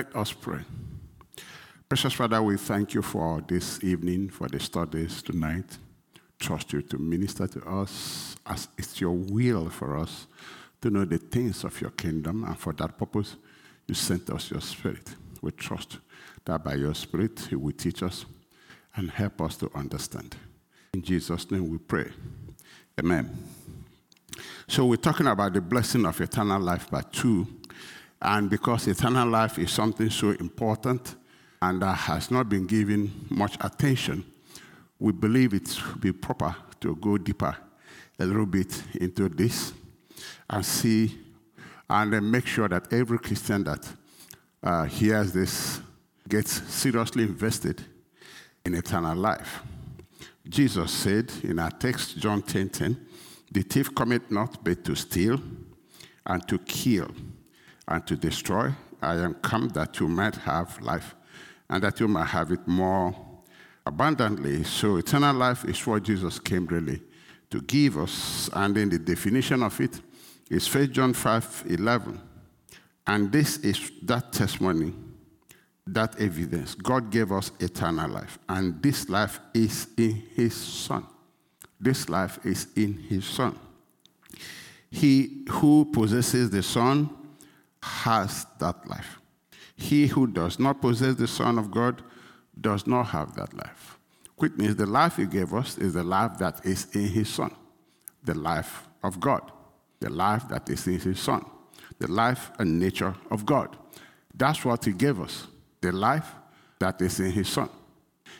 Let us pray. Precious Father, we thank you for this evening, for the studies tonight. Trust you to minister to us as it's your will for us to know the things of your kingdom, and for that purpose, you sent us your spirit. We trust that by your spirit, you will teach us and help us to understand. In Jesus' name we pray. Amen. So, we're talking about the blessing of eternal life by two. And because eternal life is something so important and that has not been given much attention, we believe it would be proper to go deeper a little bit into this and see and then make sure that every Christian that uh, hears this gets seriously invested in eternal life. Jesus said in our text, John 10 10, the thief cometh not but to steal and to kill and to destroy. I am come that you might have life and that you might have it more abundantly. So, eternal life is what Jesus came really to give us. And in the definition of it is 1 John 5 11. And this is that testimony, that evidence. God gave us eternal life, and this life is in His Son. This life is in His Son. He who possesses the Son has that life. He who does not possess the Son of God does not have that life. Which means the life He gave us is the life that is in His Son, the life of God, the life that is in His Son, the life and nature of God. That's what He gave us, the life that is in His Son.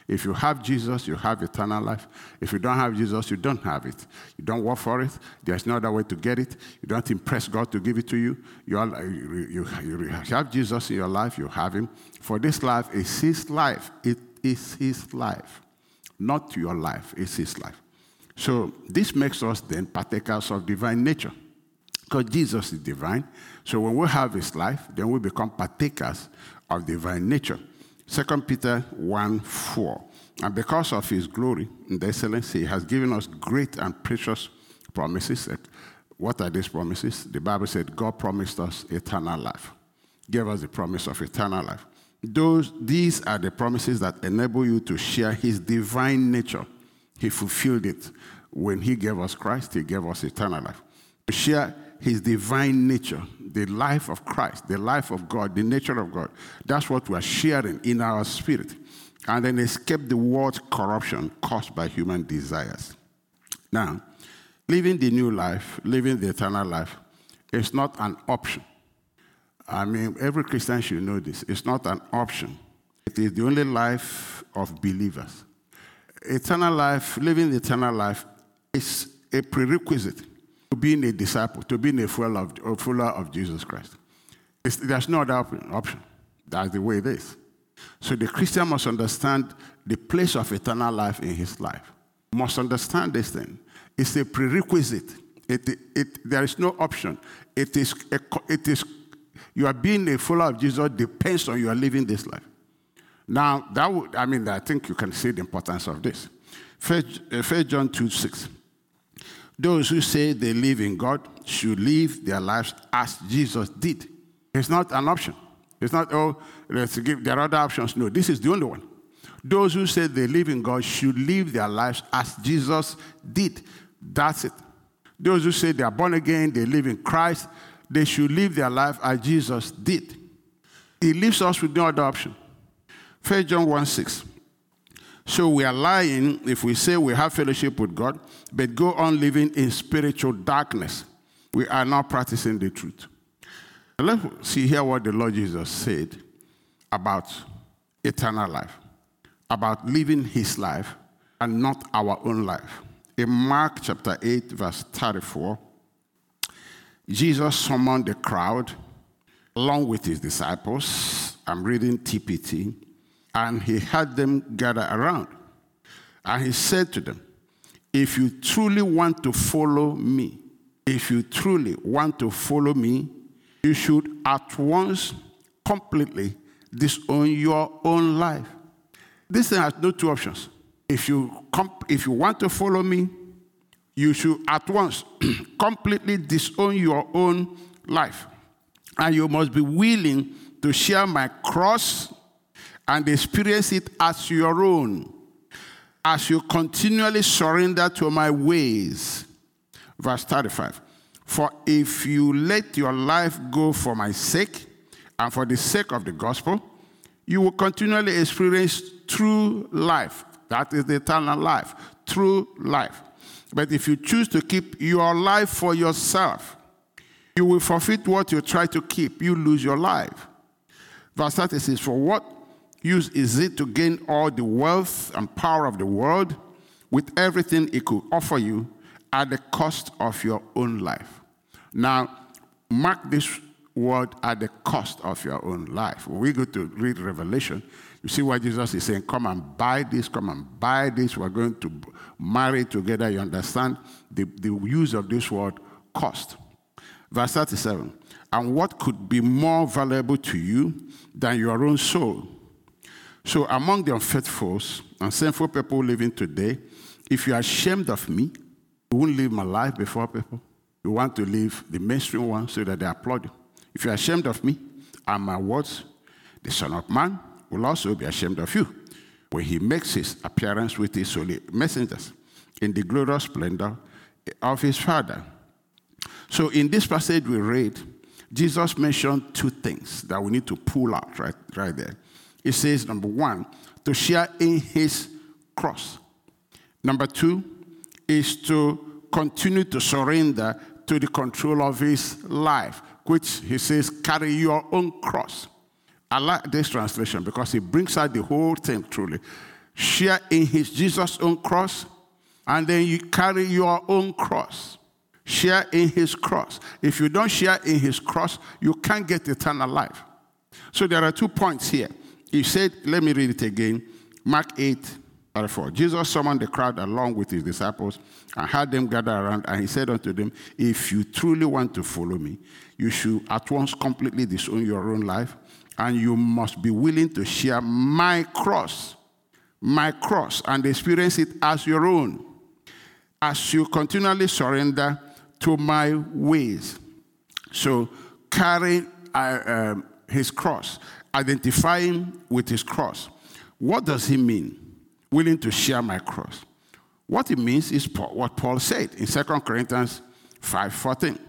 If you have Jesus, you have eternal life. If you don't have Jesus, you don't have it. You don't work for it. There's no other way to get it. You don't impress God to give it to you. You, are, you, you, you have Jesus in your life, you have Him. For this life is His life. It is His life. Not your life, it's His life. So this makes us then partakers of divine nature. Because Jesus is divine. So when we have His life, then we become partakers of divine nature. 2 Peter 1 4. And because of his glory and excellency, he has given us great and precious promises. What are these promises? The Bible said God promised us eternal life, gave us the promise of eternal life. Those, these are the promises that enable you to share his divine nature. He fulfilled it. When he gave us Christ, he gave us eternal life. To share his divine nature, the life of Christ, the life of God, the nature of God. That's what we're sharing in our spirit. And then escape the world's corruption caused by human desires. Now, living the new life, living the eternal life, is not an option. I mean, every Christian should know this. It's not an option, it is the only life of believers. Eternal life, living the eternal life, is a prerequisite to being a disciple, to being a follower of, a follower of Jesus Christ. It's, there's no other option. That's the way it is. So the Christian must understand the place of eternal life in his life. Must understand this thing. It's a prerequisite. It, it, there is no option. It is, a, it is, you are being a follower of Jesus depends on you are living this life. Now, that would, I mean, I think you can see the importance of this. First, uh, First John 2 6. Those who say they live in God should live their lives as Jesus did. It's not an option. It's not, oh, let's give, there are other options. No, this is the only one. Those who say they live in God should live their lives as Jesus did. That's it. Those who say they are born again, they live in Christ, they should live their life as Jesus did. He leaves us with no other option. 1 John 1 6. So we are lying if we say we have fellowship with God, but go on living in spiritual darkness. We are not practicing the truth. Let's see here what the Lord Jesus said about eternal life, about living his life and not our own life. In Mark chapter 8, verse 34, Jesus summoned the crowd along with his disciples. I'm reading TPT and he had them gather around. And he said to them, If you truly want to follow me, if you truly want to follow me, you should at once completely disown your own life. This thing has no two options. If you, comp- if you want to follow me, you should at once completely disown your own life. And you must be willing to share my cross and experience it as your own, as you continually surrender to my ways. Verse 35 For if you let your life go for my sake and for the sake of the gospel, you will continually experience true life. That is the eternal life, true life. But if you choose to keep your life for yourself, you will forfeit what you try to keep. You lose your life. Verse 36 For what use is it to gain all the wealth and power of the world with everything it could offer you at the cost of your own life? Now, mark this word at the cost of your own life. When we go to read Revelation, you see what Jesus is saying, come and buy this, come and buy this. We're going to marry together. You understand the, the use of this word cost. Verse 37 And what could be more valuable to you than your own soul? So, among the unfaithful and sinful people living today, if you are ashamed of me, you won't live my life before people. You want to live the mainstream one so that they applaud you. If you are ashamed of me and my words, the Son of Man will also be ashamed of you when he makes his appearance with his holy messengers in the glorious splendor of his Father. So, in this passage we read, Jesus mentioned two things that we need to pull out right, right there. He says, number one, to share in his cross. Number two is to continue to surrender to the control of his life, which he says, carry your own cross. I like this translation because it brings out the whole thing truly. Share in his Jesus' own cross, and then you carry your own cross. Share in his cross. If you don't share in his cross, you can't get eternal life. So there are two points here. He said, let me read it again. Mark 8, 34. Jesus summoned the crowd along with his disciples and had them gather around, and he said unto them, If you truly want to follow me, you should at once completely disown your own life and you must be willing to share my cross, my cross, and experience it as your own, as you continually surrender to my ways. So, carry uh, um, his cross, identifying with his cross. What does he mean? Willing to share my cross. What it means is what Paul said in 2 Corinthians 5:14.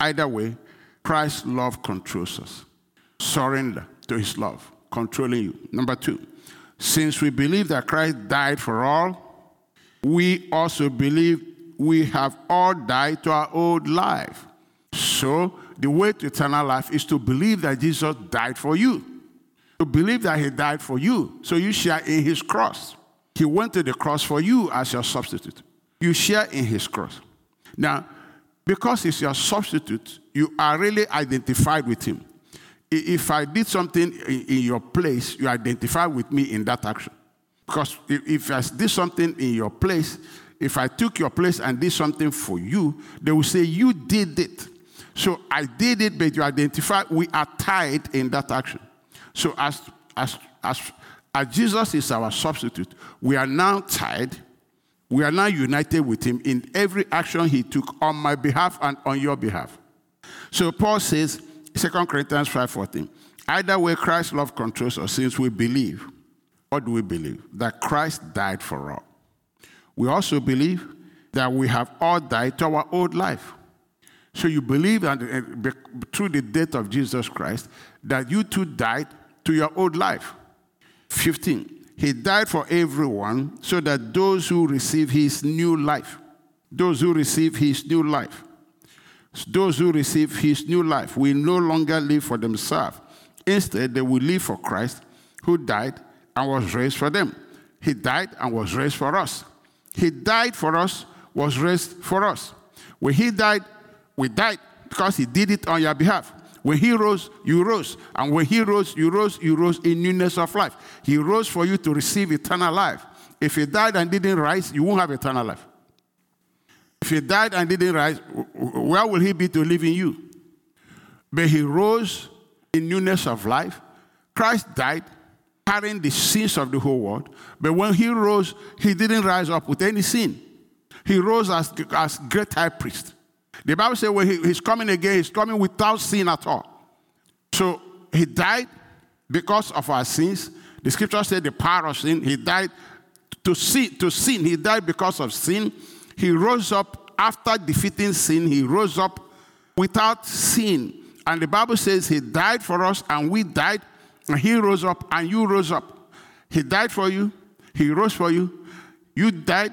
Either way, Christ's love controls us surrender to his love, controlling you. Number two, since we believe that Christ died for all, we also believe we have all died to our old life. So, the way to eternal life is to believe that Jesus died for you. To believe that he died for you. So, you share in his cross. He went to the cross for you as your substitute. You share in his cross. Now, because he's your substitute, you are really identified with him if I did something in your place, you identify with me in that action. Because if I did something in your place, if I took your place and did something for you, they will say, You did it. So I did it, but you identify, we are tied in that action. So as, as, as, as Jesus is our substitute, we are now tied. We are now united with him in every action he took on my behalf and on your behalf. So Paul says, 2 Corinthians 5.14. Either way, Christ's love controls us since we believe. What do we believe? That Christ died for all. We also believe that we have all died to our old life. So you believe that through the death of Jesus Christ, that you too died to your old life. 15. He died for everyone so that those who receive his new life, those who receive his new life, those who receive his new life will no longer live for themselves. Instead, they will live for Christ who died and was raised for them. He died and was raised for us. He died for us, was raised for us. When he died, we died because he did it on your behalf. When he rose, you rose. And when he rose, you rose, you rose in newness of life. He rose for you to receive eternal life. If he died and didn't rise, you won't have eternal life. If he died and didn't rise, where will he be to live in you? But he rose in newness of life. Christ died carrying the sins of the whole world. But when he rose, he didn't rise up with any sin. He rose as, as great high priest. The Bible says when he, he's coming again, he's coming without sin at all. So he died because of our sins. The scripture said the power of sin. He died to sin, to sin. He died because of sin. He rose up after defeating sin. He rose up without sin. And the Bible says he died for us and we died. And he rose up and you rose up. He died for you. He rose for you. You died.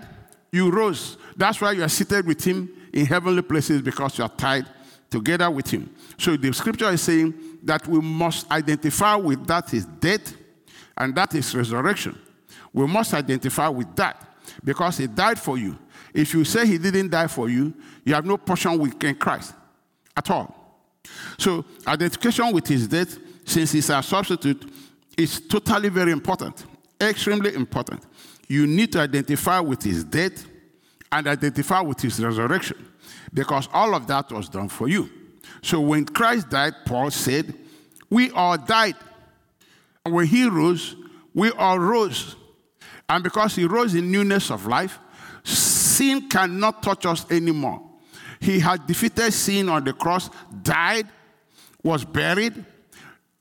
You rose. That's why you are seated with him in heavenly places because you are tied together with him. So the scripture is saying that we must identify with that his death and that is resurrection. We must identify with that because he died for you. If you say he didn't die for you, you have no portion with Christ at all. So identification with his death, since he's our substitute, is totally very important, extremely important. You need to identify with his death and identify with his resurrection because all of that was done for you. So when Christ died, Paul said, We all died. And when he rose, we all rose. And because he rose in newness of life, sin cannot touch us anymore. He had defeated sin on the cross, died, was buried.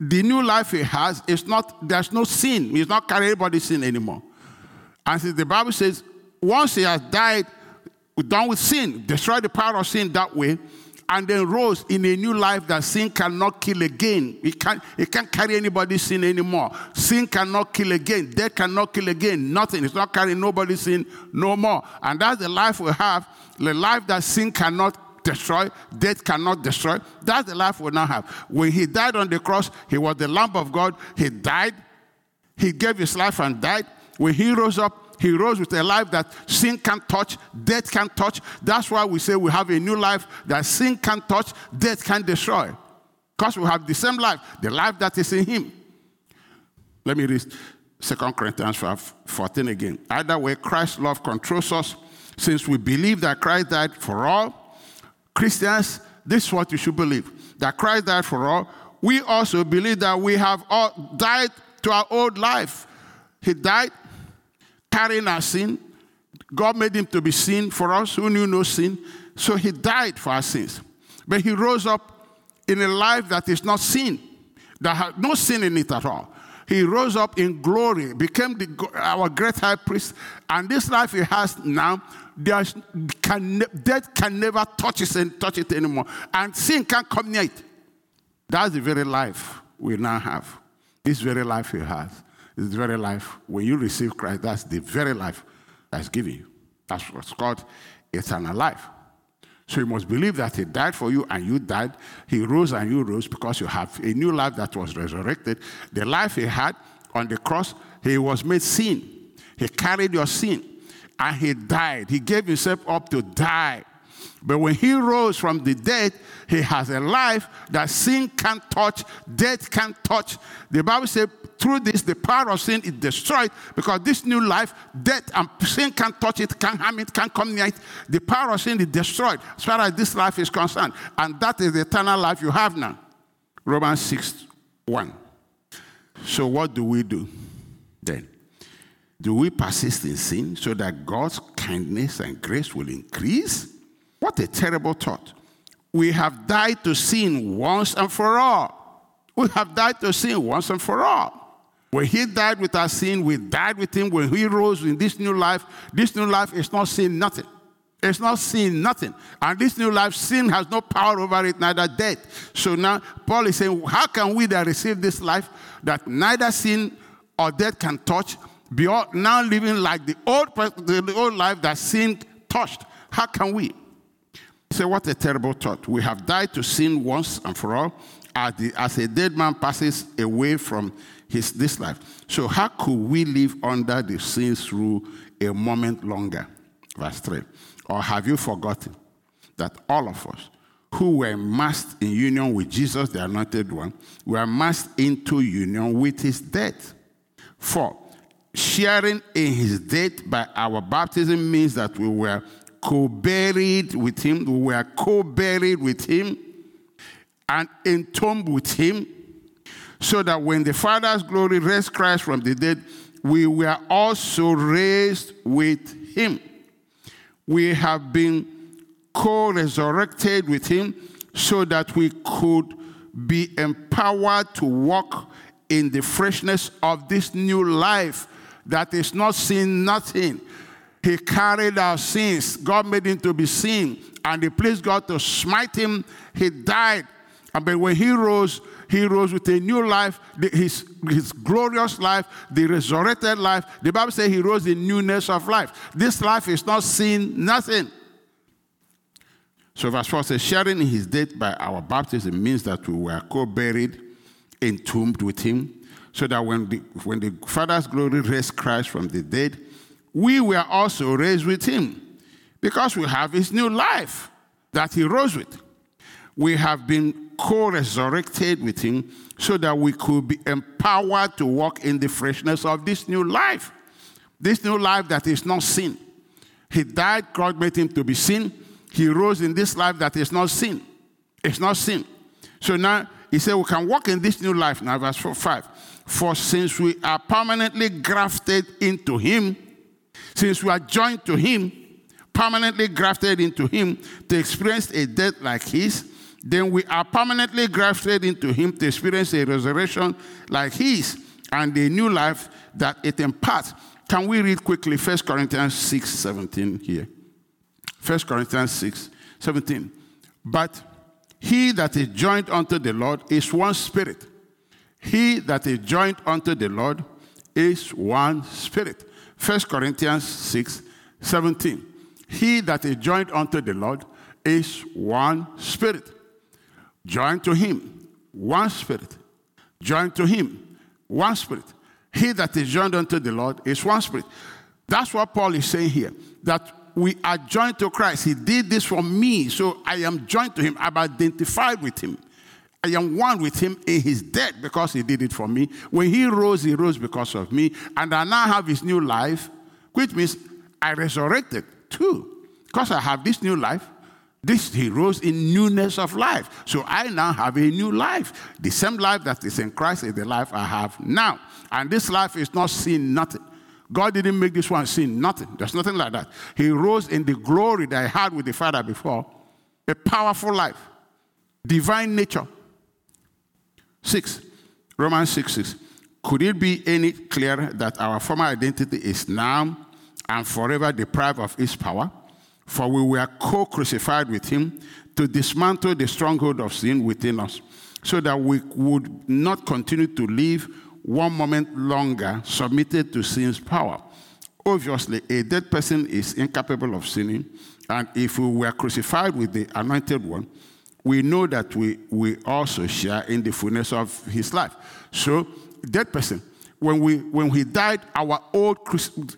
The new life he has is not, there's no sin. He's not carrying anybody's sin anymore. And since the Bible says, once he has died, done with sin, destroyed the power of sin that way, and then rose in a new life that sin cannot kill again. It can't, it can't carry anybody's sin anymore. Sin cannot kill again. Death cannot kill again. Nothing. It's not carrying nobody's sin no more. And that's the life we have, the life that sin cannot destroy, death cannot destroy. That's the life we now have. When he died on the cross, he was the Lamb of God. He died. He gave his life and died. When he rose up, he rose with a life that sin can't touch, death can't touch. That's why we say we have a new life that sin can't touch, death can't destroy. Because we have the same life, the life that is in him. Let me read 2 Corinthians 5, 14 again. Either way, Christ's love controls us. Since we believe that Christ died for all, Christians, this is what you should believe that Christ died for all. We also believe that we have all died to our old life. He died carrying our sin. God made him to be sin for us who knew no sin. So he died for our sins. But he rose up in a life that is not sin, that had no sin in it at all. He rose up in glory, became the, our great high priest, and this life he has now, can, death can never touch it, and touch it anymore, and sin can't come near it. That's the very life we now have. This very life he has is the very life. When you receive Christ, that's the very life that's given you. That's what's called eternal life. So you must believe that He died for you and you died. He rose and you rose because you have a new life that was resurrected. The life He had on the cross, He was made sin. He carried your sin and He died. He gave Himself up to die. But when He rose from the dead, He has a life that sin can't touch, death can't touch. The Bible says through this, the power of sin is destroyed because this new life, death and sin can't touch it, can't harm it, can't come near it. The power of sin is destroyed as far as this life is concerned. And that is the eternal life you have now. Romans 6 1. So, what do we do then? Do we persist in sin so that God's kindness and grace will increase? What a terrible thought. We have died to sin once and for all. We have died to sin once and for all. When he died with our sin, we died with him. When he rose in this new life, this new life is not sin nothing. It's not sin nothing. And this new life, sin has no power over it, neither death. So now Paul is saying, how can we that receive this life that neither sin or death can touch, be all, now living like the old, the old life that sin touched? How can we? Say, what a terrible thought. We have died to sin once and for all, as, as a dead man passes away from his, this life. So, how could we live under the sins rule a moment longer? Verse 3. Or have you forgotten that all of us who were masked in union with Jesus, the anointed one, were masked into union with his death? For sharing in his death by our baptism means that we were co buried with him, we were co buried with him and entombed with him so that when the Father's glory raised Christ from the dead, we were also raised with him. We have been co resurrected with him so that we could be empowered to walk in the freshness of this new life that is not sin, nothing. He carried our sins. God made him to be sin, and he pleased God to smite him. He died. And but when he rose, he rose with a new life, his, his glorious life, the resurrected life. The Bible says he rose in newness of life. This life is not sin, nothing. So verse 4 says, sharing in his death by our baptism means that we were co-buried, entombed with him, so that when the, when the Father's glory raised Christ from the dead, we were also raised with him because we have his new life that he rose with. We have been co resurrected with him so that we could be empowered to walk in the freshness of this new life. This new life that is not sin. He died, God made him to be sin. He rose in this life that is not sin. It's not sin. So now he said we can walk in this new life. Now, verse 4, 5. For since we are permanently grafted into him, since we are joined to him, permanently grafted into him to experience a death like his, then we are permanently grafted into him to experience a resurrection like his and a new life that it imparts. Can we read quickly 1 Corinthians 6 17 here? 1 Corinthians 6 17. But he that is joined unto the Lord is one spirit. He that is joined unto the Lord is one spirit. 1 Corinthians 6 17. He that is joined unto the Lord is one spirit. Joined to him, one spirit. Joined to him, one spirit. He that is joined unto the Lord is one spirit. That's what Paul is saying here. That we are joined to Christ. He did this for me, so I am joined to him. I'm identified with him. I am one with him in his death because he did it for me. When he rose, he rose because of me. And I now have his new life, which means I resurrected too. Because I have this new life, this he rose in newness of life. So I now have a new life. The same life that is in Christ is the life I have now. And this life is not sin nothing. God didn't make this one sin nothing. There's nothing like that. He rose in the glory that I had with the Father before. A powerful life, divine nature. Six, Romans 6 6. Could it be any clearer that our former identity is now and forever deprived of its power? For we were co crucified with him to dismantle the stronghold of sin within us, so that we would not continue to live one moment longer submitted to sin's power. Obviously, a dead person is incapable of sinning, and if we were crucified with the anointed one, we know that we, we also share in the fullness of his life. So, dead person, when, we, when he died, our old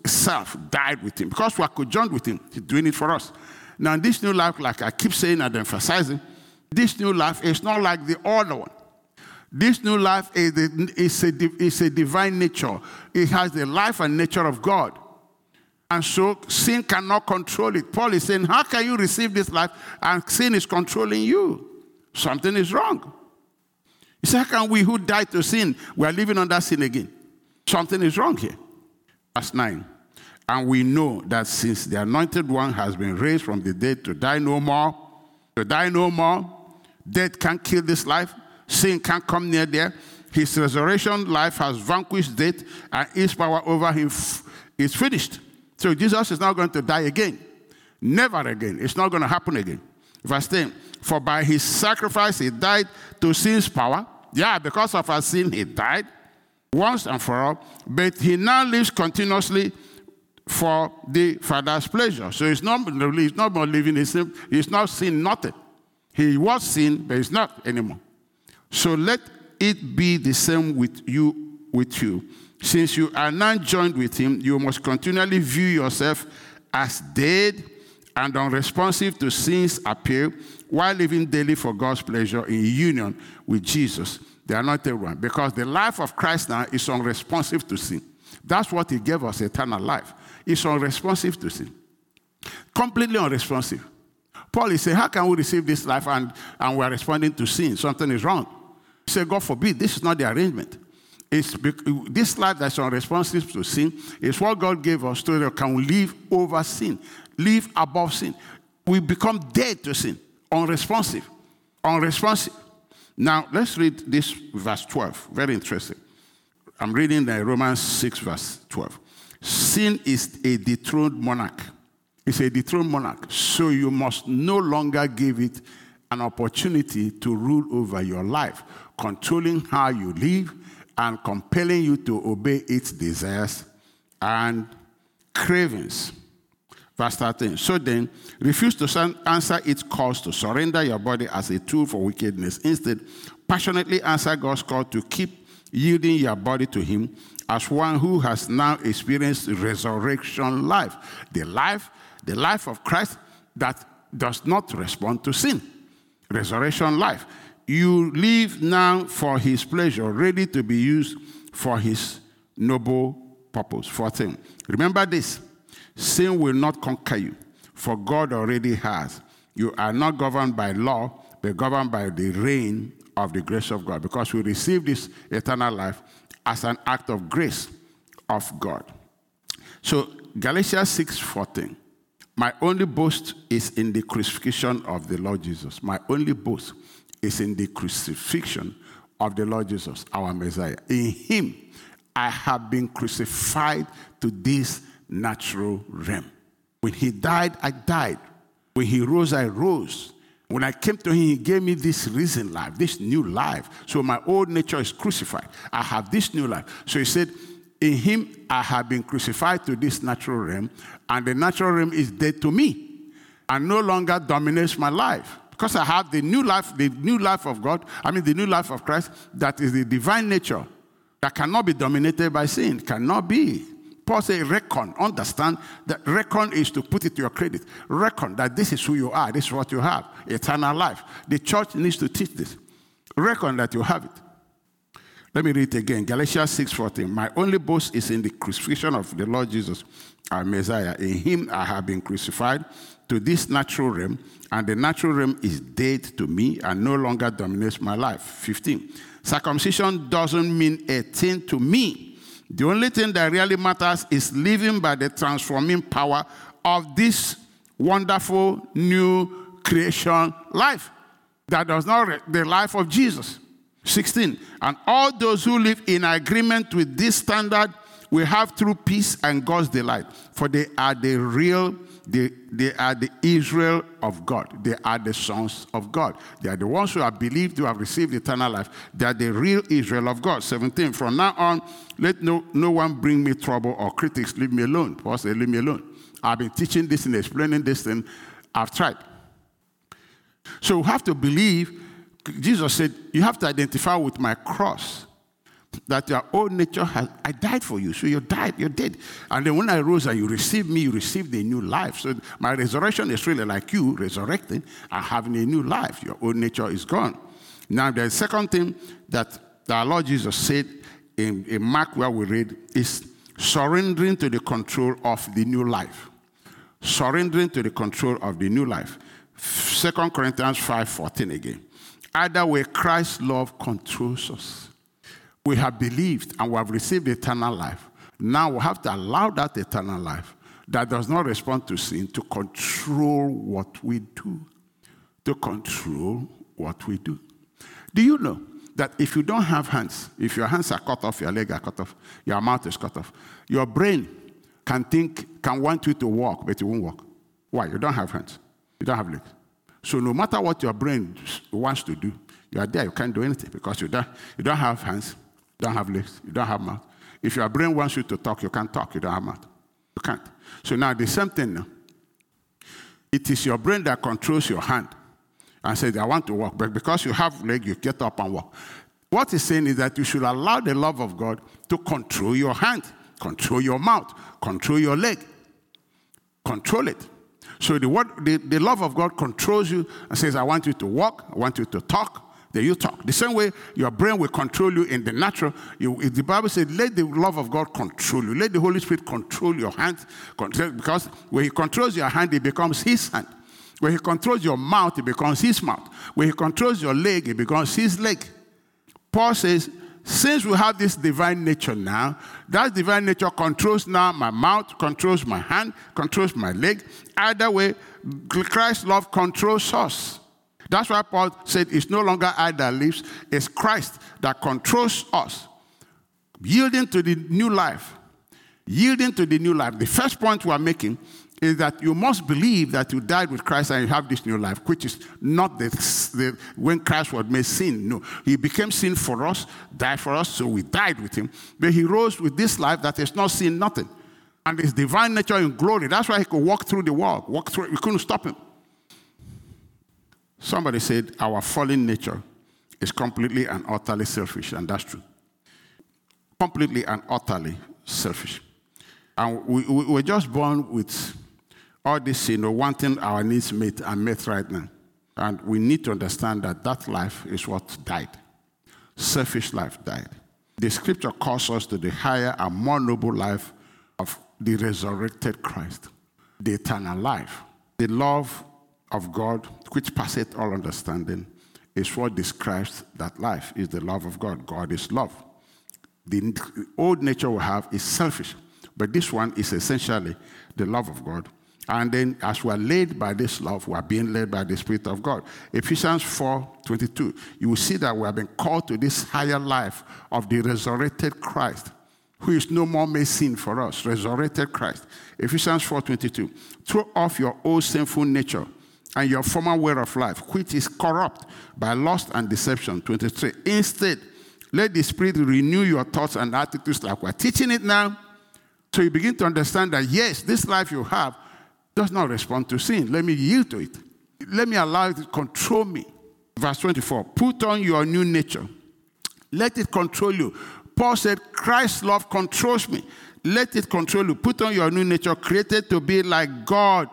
self died with him because we are conjoined with him. He's doing it for us. Now, this new life, like I keep saying and emphasizing, this new life is not like the other one. This new life is a, is, a, is a divine nature. It has the life and nature of God. And so sin cannot control it. Paul is saying, How can you receive this life and sin is controlling you? Something is wrong. He said, How can we who died to sin, we are living under sin again? Something is wrong here. Verse 9. And we know that since the anointed one has been raised from the dead to die no more, to die no more, death can't kill this life, sin can't come near there. His resurrection life has vanquished death, and his power over him is finished. So Jesus is not going to die again. Never again. It's not going to happen again. Verse 10 For by his sacrifice he died to sin's power. Yeah, because of our sin he died once and for all, but he now lives continuously for the Father's pleasure. So he's not, he's not more living in sin, he's not sin nothing. He was sin, but he's not anymore. So let it be the same with you, with you. Since you are now joined with him, you must continually view yourself as dead and unresponsive to sin's appeal while living daily for God's pleasure in union with Jesus the anointed one, because the life of Christ now is unresponsive to sin. That's what he gave us eternal life. It's unresponsive to sin. Completely unresponsive. Paul is saying, How can we receive this life and, and we're responding to sin? Something is wrong. He said, God forbid, this is not the arrangement. It's, this life that's unresponsive to sin is what God gave us so that can live over sin, live above sin. We become dead to sin, unresponsive. Unresponsive. Now, let's read this verse 12. Very interesting. I'm reading the Romans 6, verse 12. Sin is a dethroned monarch. It's a dethroned monarch. So you must no longer give it an opportunity to rule over your life, controlling how you live and compelling you to obey its desires and cravings. Verse 13. So then, refuse to answer its calls to surrender your body as a tool for wickedness. Instead, passionately answer God's call to keep yielding your body to Him as one who has now experienced resurrection life. The life, the life of Christ that does not respond to sin. Resurrection life. You live now for His pleasure, ready to be used for His noble purpose. 14. Remember this Sin will not conquer you, for God already has. You are not governed by law, but governed by the reign of the grace of God, because we receive this eternal life as an act of grace of God. So Galatians 6:14. My only boast is in the crucifixion of the Lord Jesus. My only boast is in the crucifixion of the Lord Jesus, our Messiah. In him I have been crucified to this natural realm. When he died, I died. When he rose, I rose. When I came to him, he gave me this risen life, this new life. So my old nature is crucified. I have this new life. So he said, In him I have been crucified to this natural realm, and the natural realm is dead to me and no longer dominates my life. Because I have the new life, the new life of God, I mean the new life of Christ, that is the divine nature that cannot be dominated by sin, cannot be. Paul says, reckon, understand that reckon is to put it to your credit. Reckon that this is who you are, this is what you have, eternal life. The church needs to teach this. Reckon that you have it. Let me read it again. Galatians 6:14. My only boast is in the crucifixion of the Lord Jesus, our Messiah. In him I have been crucified to this natural realm, and the natural realm is dead to me and no longer dominates my life. 15. Circumcision doesn't mean a thing to me the only thing that really matters is living by the transforming power of this wonderful new creation life that does not the life of Jesus. 16. And all those who live in agreement with this standard will have true peace and God's delight, for they are the real they, they are the Israel of God. They are the sons of God. They are the ones who have believed to have received eternal life. They are the real Israel of God. 17. From now on, let no, no one bring me trouble or critics. Leave me alone. Paul said, Leave me alone. I've been teaching this and explaining this, and I've tried. So we have to believe. Jesus said, You have to identify with my cross that your old nature has, I died for you. So you died, you're dead. And then when I rose and you received me, you received a new life. So my resurrection is really like you resurrecting and having a new life. Your old nature is gone. Now, the second thing that the Lord Jesus said in, in Mark, where we read, is surrendering to the control of the new life. Surrendering to the control of the new life. 2 Corinthians 5 14 again. Either way, Christ's love controls us. We have believed and we have received eternal life. Now we have to allow that eternal life that does not respond to sin to control what we do. To control what we do. Do you know that if you don't have hands, if your hands are cut off, your leg are cut off, your mouth is cut off, your brain can think, can want you to walk, but you won't walk. Why? You don't have hands. You don't have legs. So no matter what your brain wants to do, you are there, you can't do anything because you don't, you don't have hands, don't have lips. You don't have mouth. If your brain wants you to talk, you can't talk. You don't have mouth. You can't. So now the same thing now. It is your brain that controls your hand and says, I want to walk. But because you have leg, you get up and walk. What he's saying is that you should allow the love of God to control your hand, control your mouth, control your leg. Control it. So the, word, the, the love of God controls you and says, I want you to walk, I want you to talk, then you talk. The same way your brain will control you in the natural. You, the Bible says, let the love of God control you. Let the Holy Spirit control your hands. Because when He controls your hand, it becomes His hand. When He controls your mouth, it becomes His mouth. When He controls your leg, it becomes His leg. Paul says, since we have this divine nature now, that divine nature controls now my mouth, controls my hand, controls my leg. Either way, Christ's love controls us. That's why Paul said it's no longer I that lives, it's Christ that controls us. Yielding to the new life. Yielding to the new life. The first point we are making is that you must believe that you died with Christ and you have this new life, which is not the, the, when Christ was made sin. No, he became sin for us, died for us, so we died with him. But he rose with this life that is not sin, nothing, and his divine nature in glory. That's why he could walk through the wall, walk through. We couldn't stop him. Somebody said our fallen nature is completely and utterly selfish, and that's true. Completely and utterly selfish. And we, we were just born with all this, you know, wanting our needs met and met right now. And we need to understand that that life is what died. Selfish life died. The scripture calls us to the higher and more noble life of the resurrected Christ, the eternal life. The love of God, which passeth all understanding, is what describes that life, is the love of God. God is love. The old nature we have is selfish, but this one is essentially the love of God. And then as we are led by this love, we are being led by the Spirit of God. Ephesians 4 22, you will see that we have been called to this higher life of the resurrected Christ, who is no more made sin for us, resurrected Christ. Ephesians 4 22, throw off your old sinful nature and your former way of life, which is corrupt by lust and deception. 23. Instead, let the Spirit renew your thoughts and attitudes like we're teaching it now. So you begin to understand that, yes, this life you have does not respond to sin. Let me yield to it. Let me allow it to control me. Verse 24 Put on your new nature, let it control you. Paul said, Christ's love controls me. Let it control you. Put on your new nature, created to be like God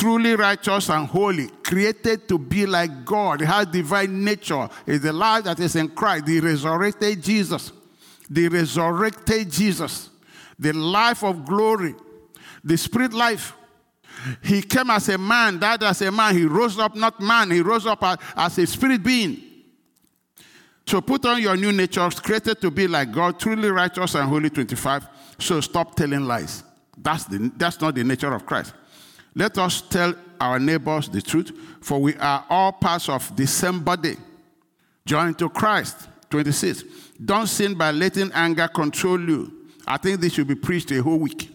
truly righteous and holy, created to be like God. It has divine nature. It's the life that is in Christ, the resurrected Jesus. The resurrected Jesus. The life of glory. The spirit life. He came as a man, died as a man. He rose up not man, he rose up as a spirit being. So put on your new nature, created to be like God, truly righteous and holy. 25. So stop telling lies. That's, the, that's not the nature of Christ. Let us tell our neighbors the truth, for we are all parts of the same body, joined to Christ. 26. Don't sin by letting anger control you. I think this should be preached a whole week.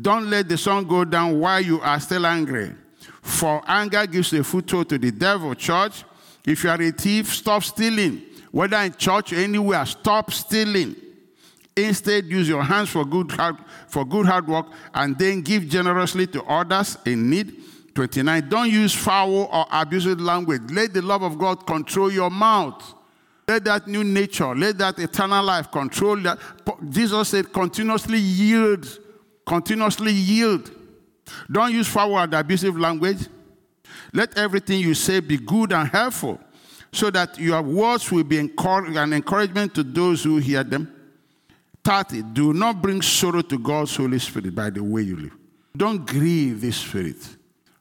Don't let the sun go down while you are still angry, for anger gives a foothold to the devil. Church, if you are a thief, stop stealing. Whether in church or anywhere, stop stealing. Instead, use your hands for good, hard, for good hard work and then give generously to others in need. 29. Don't use foul or abusive language. Let the love of God control your mouth. Let that new nature, let that eternal life control that. Jesus said, continuously yield. Continuously yield. Don't use foul and abusive language. Let everything you say be good and helpful, so that your words will be an encouragement to those who hear them. 30. Do not bring sorrow to God's Holy Spirit by the way you live. Don't grieve the Spirit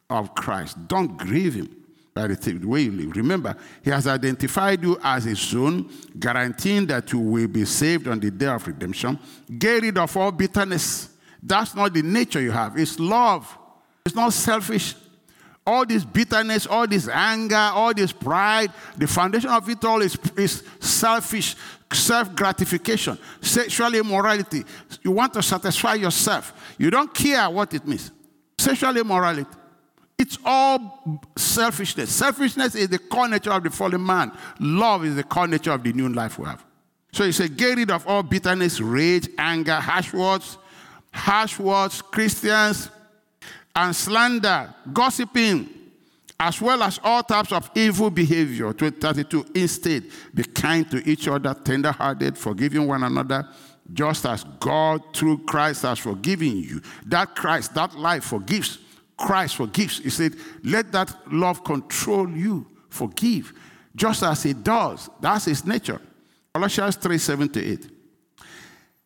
of Christ. Don't grieve Him by the way you live. Remember, He has identified you as His own, guaranteeing that you will be saved on the day of redemption. Get rid of all bitterness. That's not the nature you have. It's love. It's not selfish. All this bitterness, all this anger, all this pride, the foundation of it all is, is selfish self gratification, sexual immorality. You want to satisfy yourself. You don't care what it means. Sexual immorality. It's all selfishness. Selfishness is the core nature of the fallen man. Love is the core nature of the new life we have. So he said, get rid of all bitterness, rage, anger, harsh words, harsh words, Christians, and slander, gossiping, as well as all types of evil behavior. 32. Instead, be kind to each other, tenderhearted, forgiving one another, just as God through Christ has forgiven you. That Christ, that life forgives. Christ forgives. He said, let that love control you. Forgive. Just as He does. That's His nature. Colossians 3 7 to 8.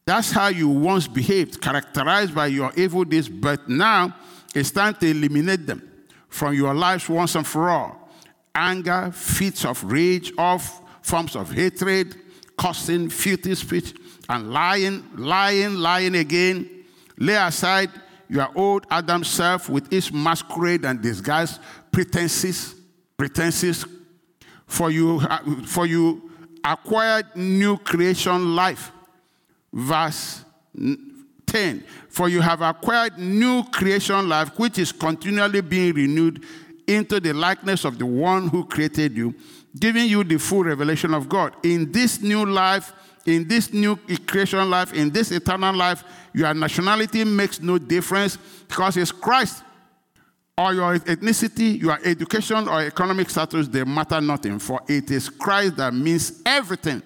That's how you once behaved, characterized by your evil deeds, but now it's time to eliminate them from your lives once and for all. Anger, fits of rage, off forms of hatred, cursing, filthy speech, and lying, lying, lying again. Lay aside your old Adam self with its masquerade and disguise, pretenses, pretenses, for you, uh, for you acquired new creation life. Verse 10 For you have acquired new creation life, which is continually being renewed into the likeness of the one who created you, giving you the full revelation of God. In this new life, in this new creation life, in this eternal life, your nationality makes no difference because it's Christ. Or your ethnicity, your education, or economic status, they matter nothing, for it is Christ that means everything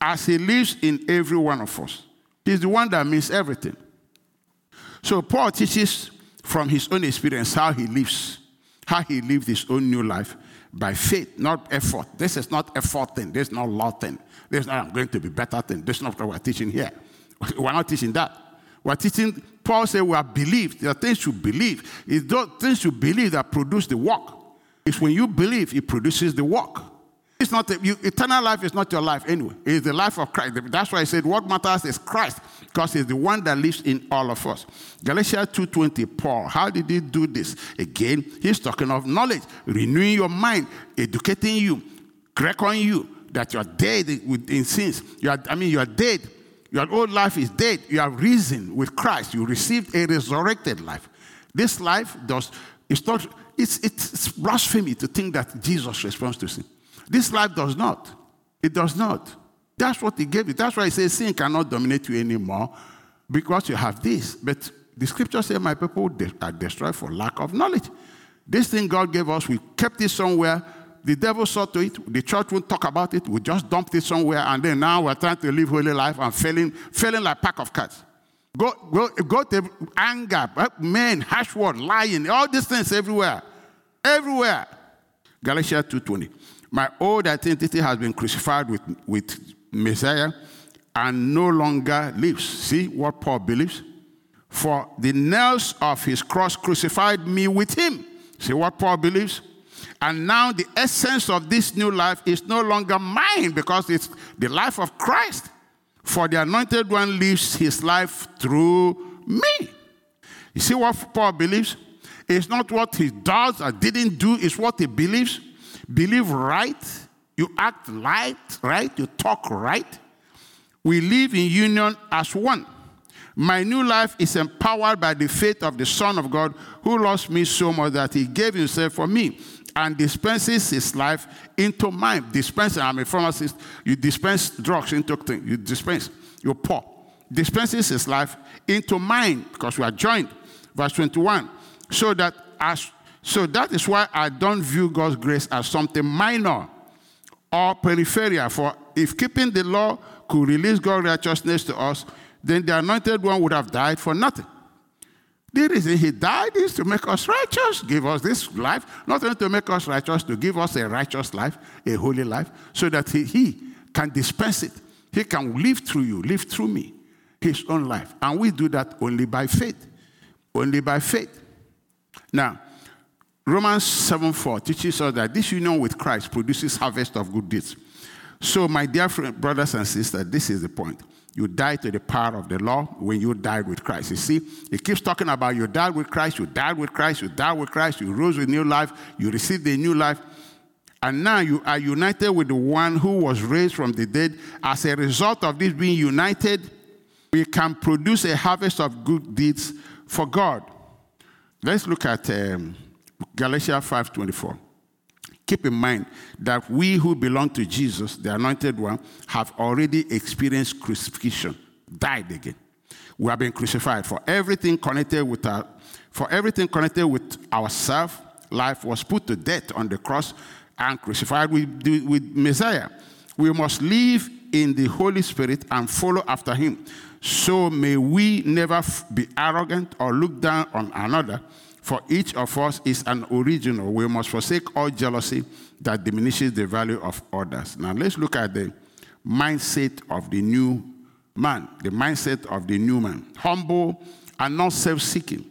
as he lives in every one of us. He's the one that means everything. So Paul teaches from his own experience how he lives, how he lived his own new life by faith, not effort. This is not effort thing. This is not law thing. This is not I'm going to be better thing. This is not what we're teaching here. We're not teaching that. We're teaching, Paul said we are believed. There are things you believe. It's those things you believe that produce the work. It's when you believe, it produces the work. Not you, eternal life is not your life anyway. It's the life of Christ. That's why I said what matters is Christ, because He's the one that lives in all of us. Galatians 2:20, Paul, how did he do this? Again, he's talking of knowledge, renewing your mind, educating you, correcting you that you are dead in sins. You are, I mean, you are dead. Your old life is dead. You have risen with Christ. You received a resurrected life. This life does. It's not. It's, it's blasphemy to think that Jesus responds to sin. This life does not. It does not. That's what he gave you. That's why he says sin cannot dominate you anymore because you have this. But the scripture says, My people are destroyed for lack of knowledge. This thing God gave us, we kept it somewhere. The devil saw to it. The church won't talk about it. We just dumped it somewhere. And then now we're trying to live holy life and failing, failing like pack of cats. Go, go, go to anger, eh, men, harsh word, lying, all these things everywhere. Everywhere. Galatians 2.20. My old identity has been crucified with, with Messiah and no longer lives. See what Paul believes? For the nails of his cross crucified me with him. See what Paul believes? And now the essence of this new life is no longer mine because it's the life of Christ. For the anointed one lives his life through me. You see what Paul believes? It's not what he does or didn't do, it's what he believes believe right, you act right, right, you talk right. We live in union as one. My new life is empowered by the faith of the Son of God who loves me so much that he gave himself for me and dispenses his life into mine. Dispense, I'm a pharmacist. You dispense drugs into things. You dispense, you pour. Dispenses his life into mine because we are joined. Verse 21. So that as so that is why I don't view God's grace as something minor or peripheral. For if keeping the law could release God's righteousness to us, then the anointed one would have died for nothing. The reason he died is to make us righteous, give us this life, not only to make us righteous, to give us a righteous life, a holy life, so that he, he can dispense it. He can live through you, live through me, his own life. And we do that only by faith. Only by faith. Now, Romans 7 4 teaches us that this union with Christ produces harvest of good deeds. So, my dear friend, brothers and sisters, this is the point. You died to the power of the law when you died with Christ. You see, it keeps talking about you died with Christ, you died with Christ, you died with Christ, you rose with new life, you received a new life, and now you are united with the one who was raised from the dead. As a result of this being united, we can produce a harvest of good deeds for God. Let's look at um, Galatians 5:24. Keep in mind that we who belong to Jesus, the anointed one, have already experienced crucifixion, died again. We have been crucified for everything connected with our for everything connected with our self life was put to death on the cross and crucified with, with Messiah. We must live in the Holy Spirit and follow after him. So may we never be arrogant or look down on another for each of us is an original. We must forsake all jealousy that diminishes the value of others. Now let's look at the mindset of the new man, the mindset of the new man. Humble and not self seeking.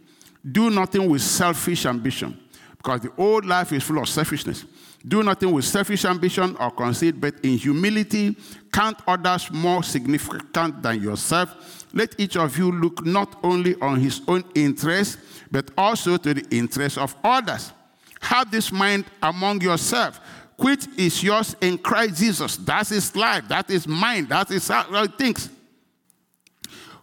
Do nothing with selfish ambition because the old life is full of selfishness. Do nothing with selfish ambition or conceit, but in humility count others more significant than yourself. Let each of you look not only on his own interest, but also to the interest of others. Have this mind among yourself, which is yours in Christ Jesus. That's his life, that is mind, that is how he thinks.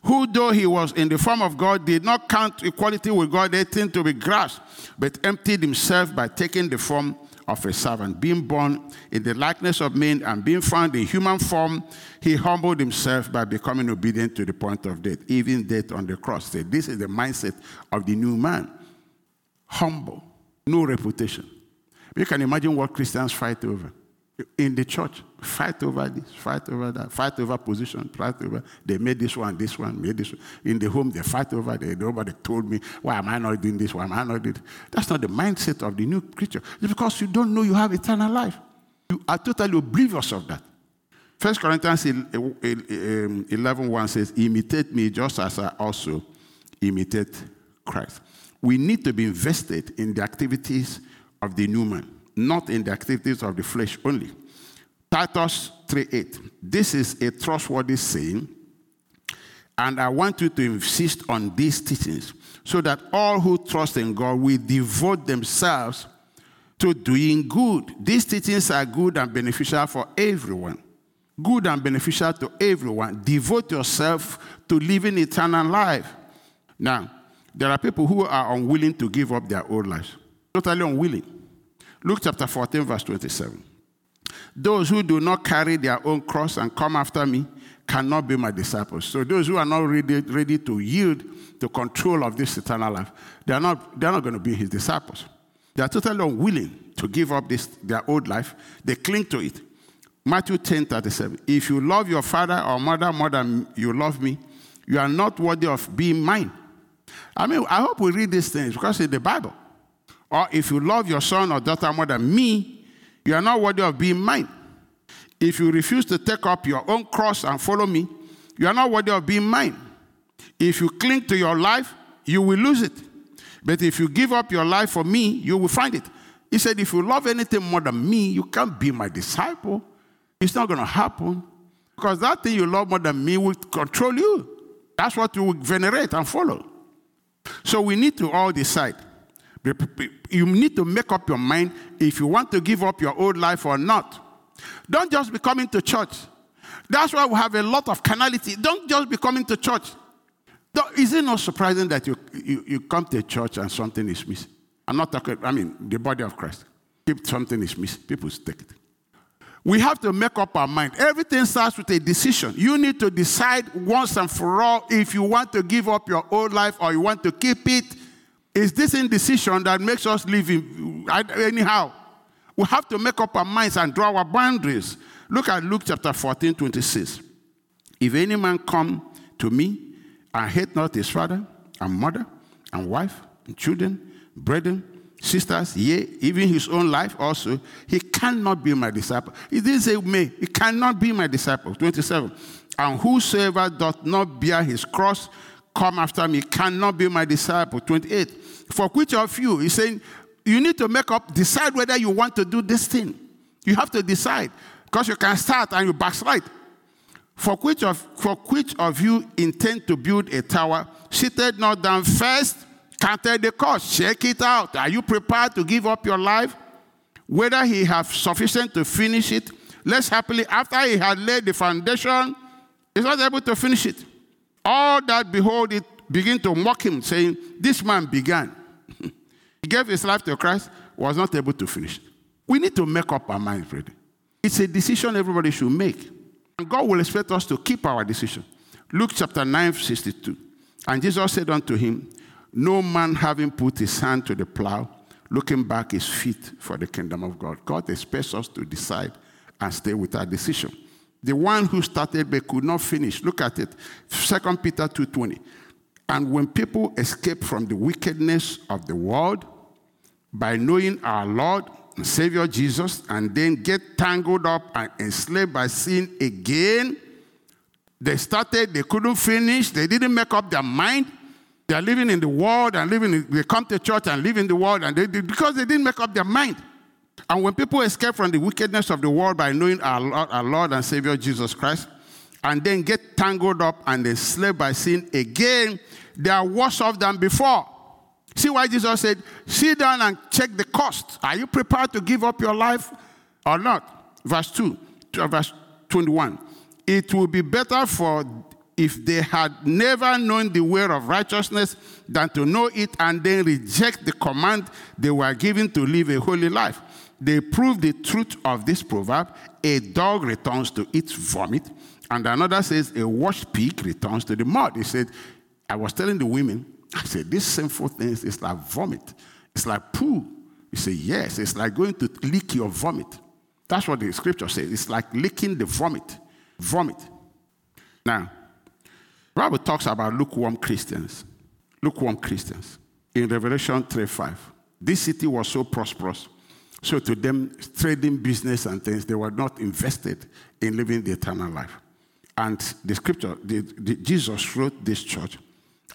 Who, though he was in the form of God, did not count equality with God a thing to be grasped, but emptied himself by taking the form of a servant. Being born in the likeness of men and being found in human form, he humbled himself by becoming obedient to the point of death, even death on the cross. This is the mindset of the new man. Humble, no reputation. You can imagine what Christians fight over in the church. Fight over this, fight over that, fight over position, fight over. They made this one, this one, made this one. In the home, they fight over. They, nobody told me, why am I not doing this? Why am I not doing this? That's not the mindset of the new creature. It's because you don't know you have eternal life. You are totally oblivious of that. First Corinthians um, 11 1 says, Imitate me just as I also imitate Christ. We need to be invested in the activities of the new man, not in the activities of the flesh only. Titus 3:8. This is a trustworthy saying, and I want you to insist on these teachings so that all who trust in God will devote themselves to doing good. These teachings are good and beneficial for everyone. Good and beneficial to everyone. Devote yourself to living eternal life. Now, there are people who are unwilling to give up their old lives. Totally unwilling. Luke chapter 14, verse 27. Those who do not carry their own cross and come after me cannot be my disciples. So those who are not ready, ready to yield to control of this eternal life, they are not, they are not going to be his disciples. They are totally unwilling to give up this, their old life. They cling to it. Matthew 10 37. If you love your father or mother more than you love me, you are not worthy of being mine. I mean, I hope we read these things because it's the Bible. Or if you love your son or daughter more than me, you are not worthy of being mine. If you refuse to take up your own cross and follow me, you are not worthy of being mine. If you cling to your life, you will lose it. But if you give up your life for me, you will find it. He said, If you love anything more than me, you can't be my disciple. It's not going to happen. Because that thing you love more than me will control you. That's what you will venerate and follow. So we need to all decide you need to make up your mind if you want to give up your old life or not. Don't just be coming to church. That's why we have a lot of carnality. Don't just be coming to church. Is it not surprising that you, you, you come to a church and something is missing? I'm not talking, I mean, the body of Christ. If something is missing, people take it. We have to make up our mind. Everything starts with a decision. You need to decide once and for all if you want to give up your old life or you want to keep it it's this indecision that makes us live in, anyhow. We have to make up our minds and draw our boundaries. Look at Luke chapter 14, 26. If any man come to me and hate not his father and mother and wife and children, brethren, sisters, yea, even his own life also, he cannot be my disciple. He didn't say may, he cannot be my disciple. 27. And whosoever doth not bear his cross come after me cannot be my disciple. 28. For which of you, he's saying, you need to make up, decide whether you want to do this thing. You have to decide. Because you can start and you backslide. For which of for which of you intend to build a tower, seated not down first, counted the cost, check it out. Are you prepared to give up your life? Whether he have sufficient to finish it, less happily after he had laid the foundation, he's not able to finish it. All that behold it begin to mock him, saying, This man began. he gave his life to Christ, was not able to finish. We need to make up our minds ready. It's a decision everybody should make. And God will expect us to keep our decision. Luke chapter 9, 62. And Jesus said unto him, No man having put his hand to the plow, looking back is fit for the kingdom of God. God expects us to decide and stay with our decision. The one who started but could not finish. Look at it. 2 Peter 2:20. And when people escape from the wickedness of the world by knowing our Lord and Savior Jesus and then get tangled up and enslaved by sin again, they started, they couldn't finish, they didn't make up their mind. They're living in the world and living, in, they come to church and live in the world, and they, because they didn't make up their mind. And when people escape from the wickedness of the world by knowing our Lord, our Lord and Savior Jesus Christ, and then get tangled up and enslaved by sin again, they are worse off than before. See why Jesus said, sit down and check the cost. Are you prepared to give up your life or not? Verse 2, verse 21. It will be better for if they had never known the way of righteousness than to know it and then reject the command they were given to live a holy life. They prove the truth of this proverb a dog returns to its vomit, and another says a washed pig returns to the mud. He said, I was telling the women, I said, these sinful things is like vomit. It's like poo. You say, yes, it's like going to lick your vomit. That's what the scripture says. It's like licking the vomit. Vomit. Now, Bible talks about lukewarm Christians. Lukewarm Christians. In Revelation 3 5. This city was so prosperous. So to them, trading business and things, they were not invested in living the eternal life. And the scripture, the, the, Jesus wrote this church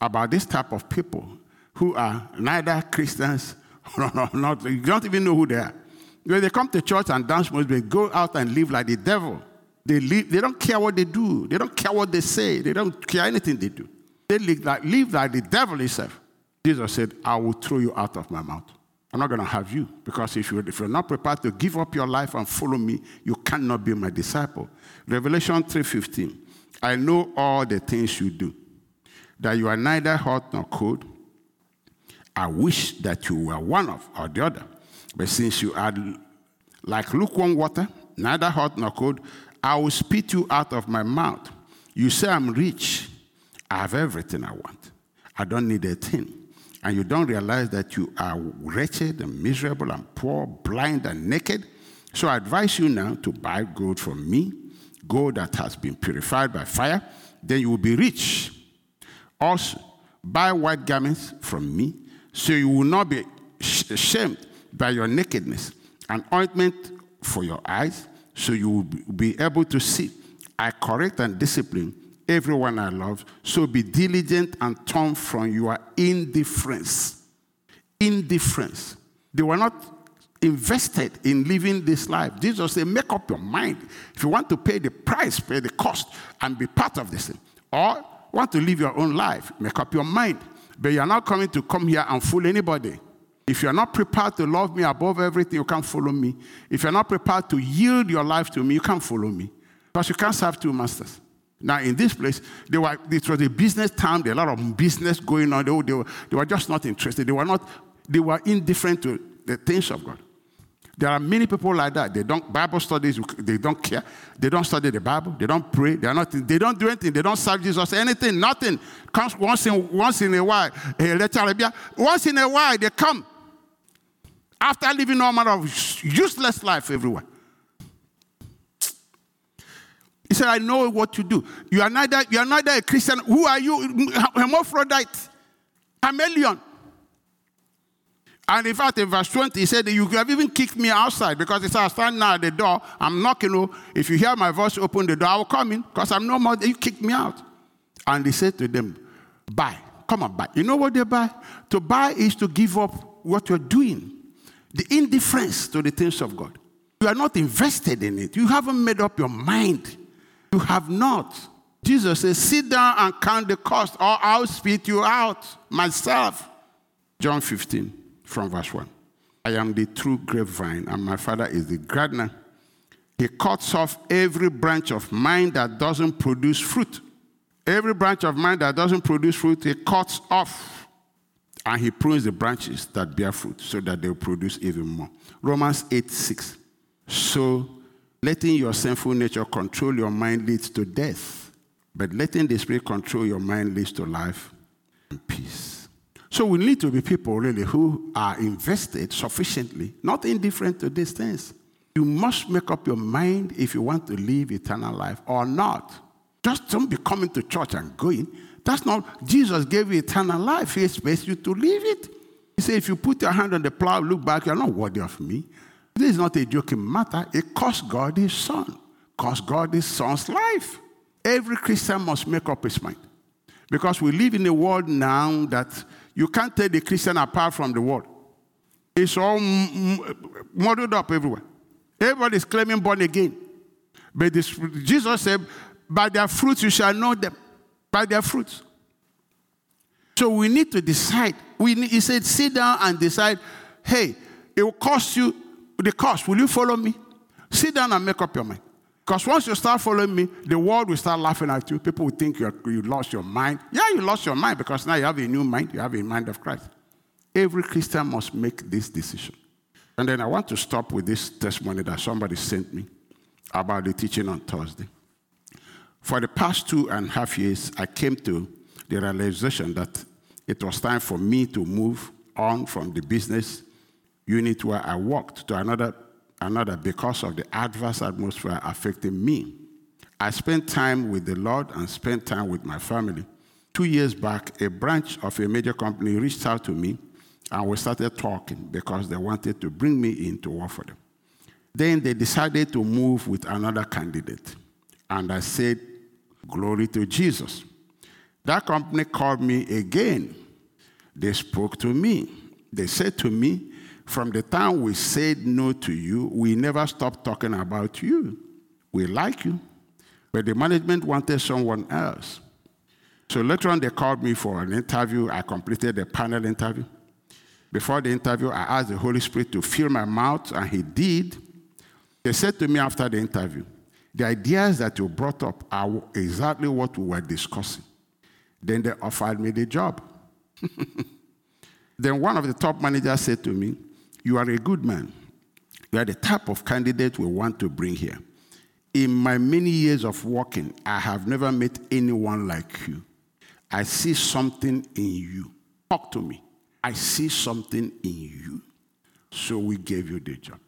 about this type of people who are neither Christians nor not, you don't even know who they are. When they come to church and dance most, they go out and live like the devil. They, live, they don't care what they do. They don't care what they say. They don't care anything they do. They live like, live like the devil himself. Jesus said, I will throw you out of my mouth. I'm not going to have you because if you're, if you're not prepared to give up your life and follow me, you cannot be my disciple. Revelation 3.15, I know all the things you do, that you are neither hot nor cold. I wish that you were one of or the other. But since you are like lukewarm water, neither hot nor cold, I will spit you out of my mouth. You say, I'm rich. I have everything I want. I don't need a thing. And you don't realize that you are wretched and miserable and poor, blind and naked. So I advise you now to buy gold from me, gold that has been purified by fire. Then you will be rich. Also, buy white garments from me, so you will not be ashamed by your nakedness, an ointment for your eyes so you will be able to see. I correct and discipline everyone I love. So be diligent and turn from your indifference. Indifference. They were not invested in living this life. Jesus said, make up your mind. If you want to pay the price, pay the cost, and be part of this thing. Or want to live your own life, make up your mind. But you're not coming to come here and fool anybody. If you're not prepared to love me above everything, you can't follow me. If you're not prepared to yield your life to me, you can't follow me. Because you can't serve two masters. Now, in this place, they were, it was a business town, there a lot of business going on. They were, they, were, they were just not interested. They were, not, they were indifferent to the things of God. There are many people like that. They don't Bible studies. They don't care. They don't study the Bible. They don't pray. They are not. They don't do anything. They don't serve Jesus. Anything. Nothing. Comes once in once in a while. Once in a while they come after living all manner of useless life everywhere. He said, I know what you do. You are neither, you are neither a Christian. Who are you? Hermaphrodite. Chameleon. And in fact, in verse 20, he said, You have even kicked me outside because he said, I stand now at the door. I'm knocking. Oh, if you hear my voice, open the door. I will come in because I'm no more. You kicked me out. And he said to them, Buy. Come on, buy. You know what they buy? To buy is to give up what you're doing the indifference to the things of God. You are not invested in it. You haven't made up your mind. You have not. Jesus says, Sit down and count the cost, or I'll spit you out myself. John 15, from verse 1. I am the true grapevine, and my Father is the gardener. He cuts off every branch of mine that doesn't produce fruit. Every branch of mine that doesn't produce fruit, he cuts off and he prunes the branches that bear fruit so that they'll produce even more. Romans 8 6. So letting your sinful nature control your mind leads to death, but letting the Spirit control your mind leads to life and peace. So we need to be people really who are invested sufficiently, not indifferent to these things. You must make up your mind if you want to live eternal life or not. Just don't be coming to church and going. That's not, Jesus gave you eternal life. He expects you to live it. He said, if you put your hand on the plow, look back, you're not worthy of me. This is not a joking matter. It cost God his son, cost God his son's life. Every Christian must make up his mind. Because we live in a world now that you can't tell the Christian apart from the world. It's all muddled up everywhere. Everybody's claiming born again. But this, Jesus said, by their fruits you shall know them by their fruits. So we need to decide. We need, he said, sit down and decide, hey, it will cost you the cost. Will you follow me? Sit down and make up your mind. Because once you start following me, the world will start laughing at you. People will think you you lost your mind. Yeah, you lost your mind because now you have a new mind. You have a mind of Christ. Every Christian must make this decision. And then I want to stop with this testimony that somebody sent me about the teaching on Thursday. For the past two and a half years, I came to the realization that it was time for me to move on from the business unit where I worked to another, another because of the adverse atmosphere affecting me. I spent time with the Lord and spent time with my family. Two years back, a branch of a major company reached out to me and we started talking because they wanted to bring me in to work for them. Then they decided to move with another candidate. And I said, Glory to Jesus. That company called me again. They spoke to me. They said to me, From the time we said no to you, we never stopped talking about you. We like you. But the management wanted someone else. So later on, they called me for an interview. I completed the panel interview. Before the interview, I asked the Holy Spirit to fill my mouth, and He did. They said to me after the interview, The ideas that you brought up are exactly what we were discussing. Then they offered me the job. then one of the top managers said to me, You are a good man. You are the type of candidate we want to bring here. In my many years of working, I have never met anyone like you. I see something in you. Talk to me. I see something in you. So we gave you the job.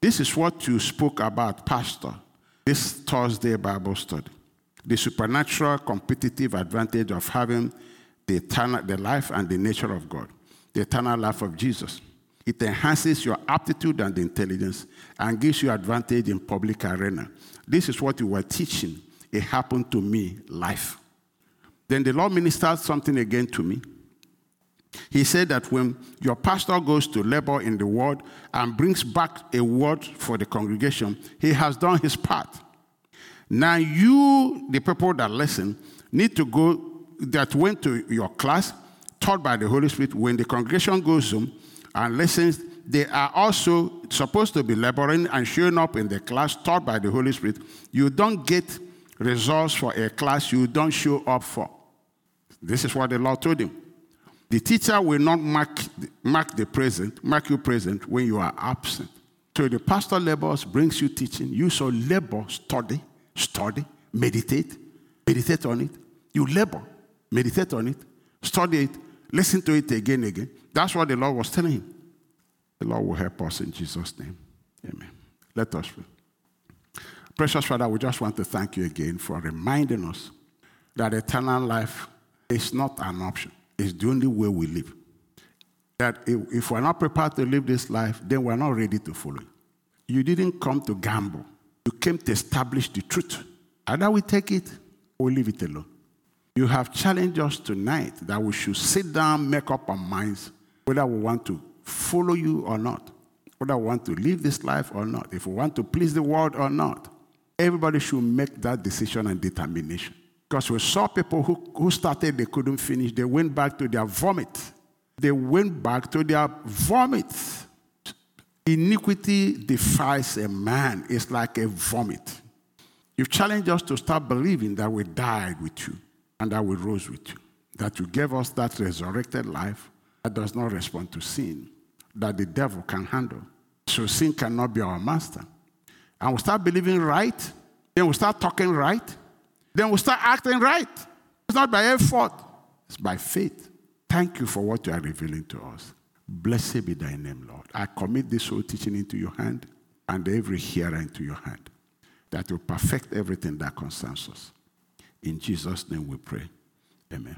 This is what you spoke about, Pastor, this Thursday Bible study the supernatural competitive advantage of having the, eternal, the life and the nature of God, the eternal life of Jesus. It enhances your aptitude and intelligence and gives you advantage in public arena. This is what you were teaching. It happened to me life. Then the Lord ministered something again to me. He said that when your pastor goes to labor in the word and brings back a word for the congregation, he has done his part. Now, you, the people that listen, need to go, that went to your class, taught by the Holy Spirit, when the congregation goes home and listens, they are also supposed to be laboring and showing up in the class taught by the Holy Spirit. You don't get results for a class you don't show up for. This is what the Lord told him. The teacher will not mark, mark the present, mark you present when you are absent. So the pastor labors, brings you teaching. You so labor, study, Study, meditate, meditate on it. You labor, meditate on it, study it, listen to it again again. That's what the Lord was telling him. The Lord will help us in Jesus' name. Amen. Let us pray. Precious Father, we just want to thank you again for reminding us that eternal life is not an option, it's the only way we live. That if we're not prepared to live this life, then we're not ready to follow you. You didn't come to gamble. You came to establish the truth. Either we take it or leave it alone. You have challenged us tonight that we should sit down, make up our minds whether we want to follow you or not, whether we want to live this life or not, if we want to please the world or not. Everybody should make that decision and determination. Because we saw people who, who started, they couldn't finish, they went back to their vomit. They went back to their vomit. Iniquity defies a man. It's like a vomit. You challenge us to start believing that we died with you and that we rose with you, that you gave us that resurrected life that does not respond to sin, that the devil can handle. So sin cannot be our master. And we start believing right, then we start talking right, then we start acting right. It's not by effort, it's by faith. Thank you for what you are revealing to us. Blessed be thy name, Lord. I commit this whole teaching into your hand and every hearer into your hand, that will perfect everything that concerns us. In Jesus' name we pray. Amen.